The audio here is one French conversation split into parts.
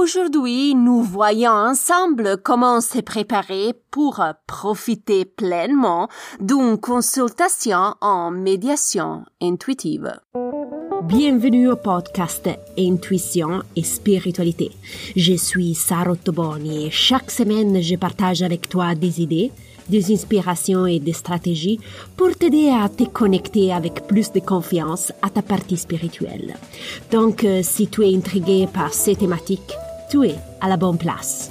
Aujourd'hui, nous voyons ensemble comment se préparer pour profiter pleinement d'une consultation en médiation intuitive. Bienvenue au podcast Intuition et Spiritualité. Je suis Sarah Toboni et chaque semaine je partage avec toi des idées, des inspirations et des stratégies pour t'aider à te connecter avec plus de confiance à ta partie spirituelle. Donc, euh, si tu es intrigué par ces thématiques, tu es à la bonne place.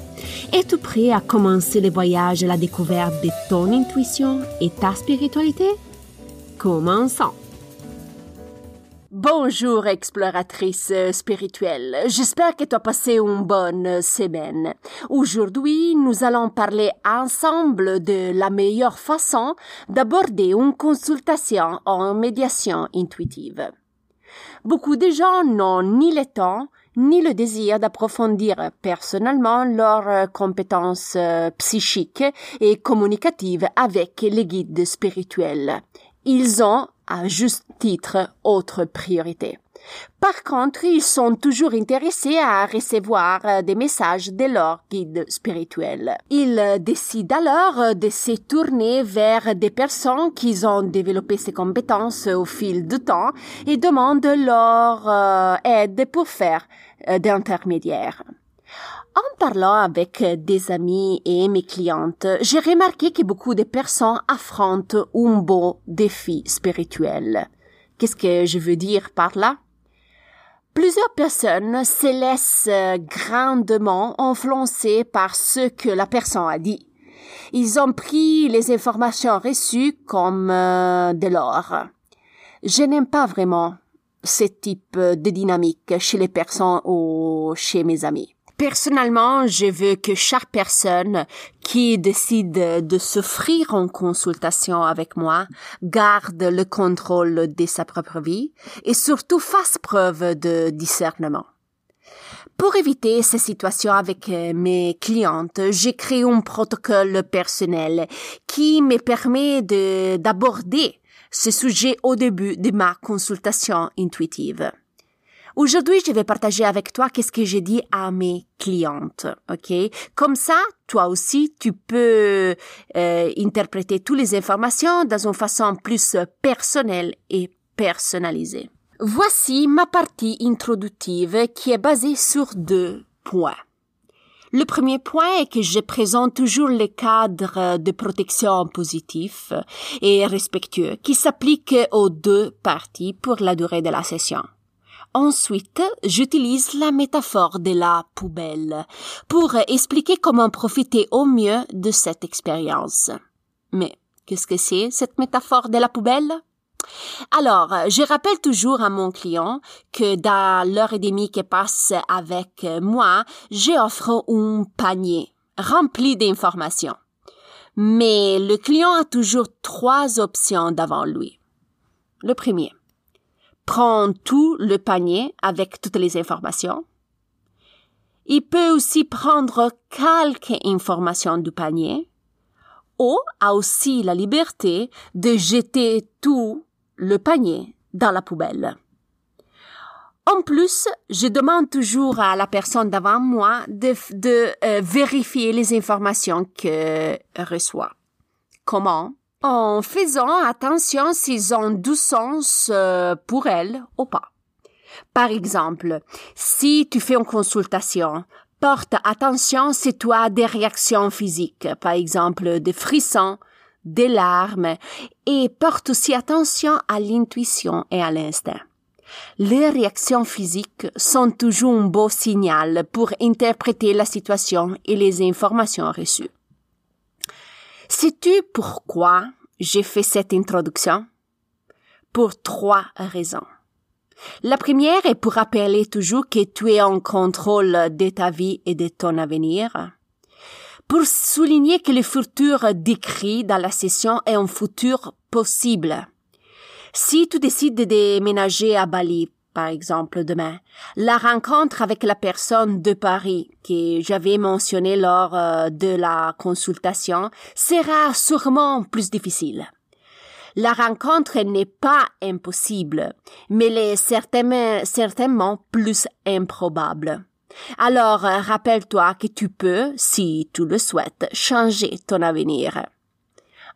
Es-tu prêt à commencer le voyage à la découverte de ton intuition et ta spiritualité? Commençons! Bonjour exploratrice spirituelle, j'espère que tu as passé une bonne semaine. Aujourd'hui, nous allons parler ensemble de la meilleure façon d'aborder une consultation en médiation intuitive. Beaucoup de gens n'ont ni le temps ni le désir d'approfondir personnellement leurs compétences psychiques et communicatives avec les guides spirituels. Ils ont à juste titre autre priorité. Par contre, ils sont toujours intéressés à recevoir des messages de leur guide spirituel. Ils décident alors de se tourner vers des personnes qui ont développé ces compétences au fil du temps et demandent leur euh, aide pour faire euh, d'intermédiaire. En parlant avec des amis et mes clientes, j'ai remarqué que beaucoup de personnes affrontent un beau défi spirituel. Qu'est-ce que je veux dire par là? Plusieurs personnes se laissent grandement influencer par ce que la personne a dit. Ils ont pris les informations reçues comme euh, de l'or. Je n'aime pas vraiment ce type de dynamique chez les personnes ou chez mes amis. Personnellement, je veux que chaque personne qui décide de s'offrir en consultation avec moi garde le contrôle de sa propre vie et surtout fasse preuve de discernement. Pour éviter ces situations avec mes clientes, j'ai créé un protocole personnel qui me permet de, d'aborder ce sujet au début de ma consultation intuitive. Aujourd'hui, je vais partager avec toi qu'est-ce que j'ai dit à mes clientes, ok? Comme ça, toi aussi, tu peux euh, interpréter toutes les informations dans une façon plus personnelle et personnalisée. Voici ma partie introductive qui est basée sur deux points. Le premier point est que je présente toujours le cadre de protection positif et respectueux qui s'applique aux deux parties pour la durée de la session. Ensuite, j'utilise la métaphore de la poubelle pour expliquer comment profiter au mieux de cette expérience. Mais qu'est-ce que c'est cette métaphore de la poubelle? Alors, je rappelle toujours à mon client que dans l'heure et demie qui passe avec moi, j'offre un panier rempli d'informations. Mais le client a toujours trois options devant lui. Le premier, prend tout le panier avec toutes les informations. Il peut aussi prendre quelques informations du panier ou a aussi la liberté de jeter tout le panier dans la poubelle. En plus, je demande toujours à la personne devant moi de, euh, vérifier les informations qu'elle reçoit. Comment? En faisant attention s'ils ont du sens euh, pour elle ou pas. Par exemple, si tu fais une consultation, porte attention si tu as des réactions physiques, par exemple des frissons, des larmes, et porte aussi attention à l'intuition et à l'instinct. Les réactions physiques sont toujours un beau signal pour interpréter la situation et les informations reçues. Sais-tu pourquoi j'ai fait cette introduction? Pour trois raisons. La première est pour rappeler toujours que tu es en contrôle de ta vie et de ton avenir. Pour souligner que le futur décrit dans la session est un futur possible. Si tu décides de déménager à Bali, par exemple, demain. La rencontre avec la personne de Paris que j'avais mentionné lors euh, de la consultation sera sûrement plus difficile. La rencontre n'est pas impossible, mais elle est certainement, certainement plus improbable. Alors, rappelle-toi que tu peux, si tu le souhaites, changer ton avenir.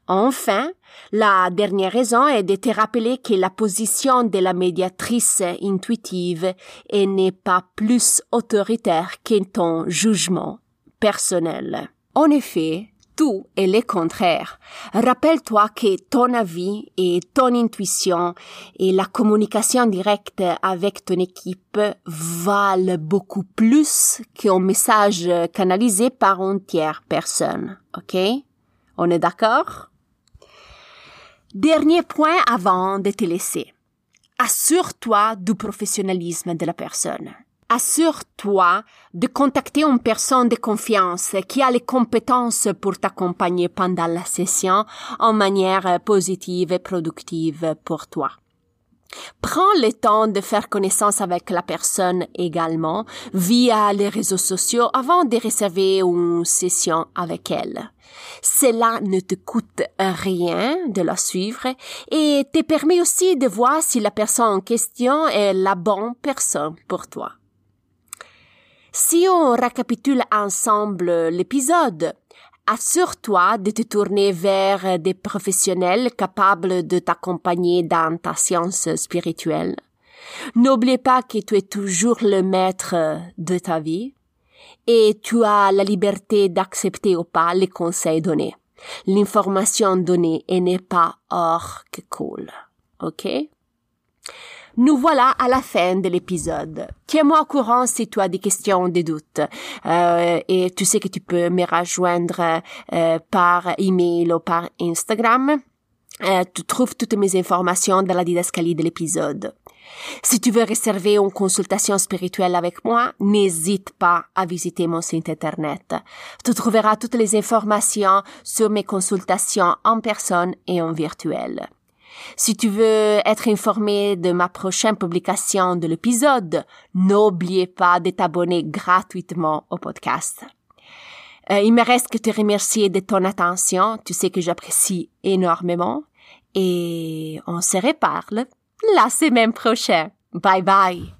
Enfin, la dernière raison est de te rappeler que la position de la médiatrice intuitive n'est pas plus autoritaire que ton jugement personnel. En effet, tout est le contraire. Rappelle-toi que ton avis et ton intuition et la communication directe avec ton équipe valent beaucoup plus qu'un message canalisé par une tierce personne. OK? On est d'accord? Dernier point avant de te laisser. Assure-toi du professionnalisme de la personne. Assure-toi de contacter une personne de confiance qui a les compétences pour t'accompagner pendant la session en manière positive et productive pour toi. Prends le temps de faire connaissance avec la personne également via les réseaux sociaux avant de réserver une session avec elle. Cela ne te coûte rien de la suivre et te permet aussi de voir si la personne en question est la bonne personne pour toi. Si on récapitule ensemble l'épisode, assure-toi de te tourner vers des professionnels capables de t'accompagner dans ta science spirituelle. N'oublie pas que tu es toujours le maître de ta vie et tu as la liberté d'accepter ou pas les conseils donnés. L'information donnée n'est pas hors que cool. OK? Nous voilà à la fin de l'épisode. Tiens-moi au courant si tu as des questions, des doutes. Euh, et tu sais que tu peux me rejoindre euh, par email ou par Instagram. Euh, tu trouves toutes mes informations dans la didascalie de l'épisode. Si tu veux réserver une consultation spirituelle avec moi, n'hésite pas à visiter mon site internet. Tu trouveras toutes les informations sur mes consultations en personne et en virtuel. Si tu veux être informé de ma prochaine publication de l'épisode, n'oublie pas de t'abonner gratuitement au podcast. Euh, il me reste que te remercier de ton attention. Tu sais que j'apprécie énormément. Et on se reparle la semaine prochaine. Bye bye.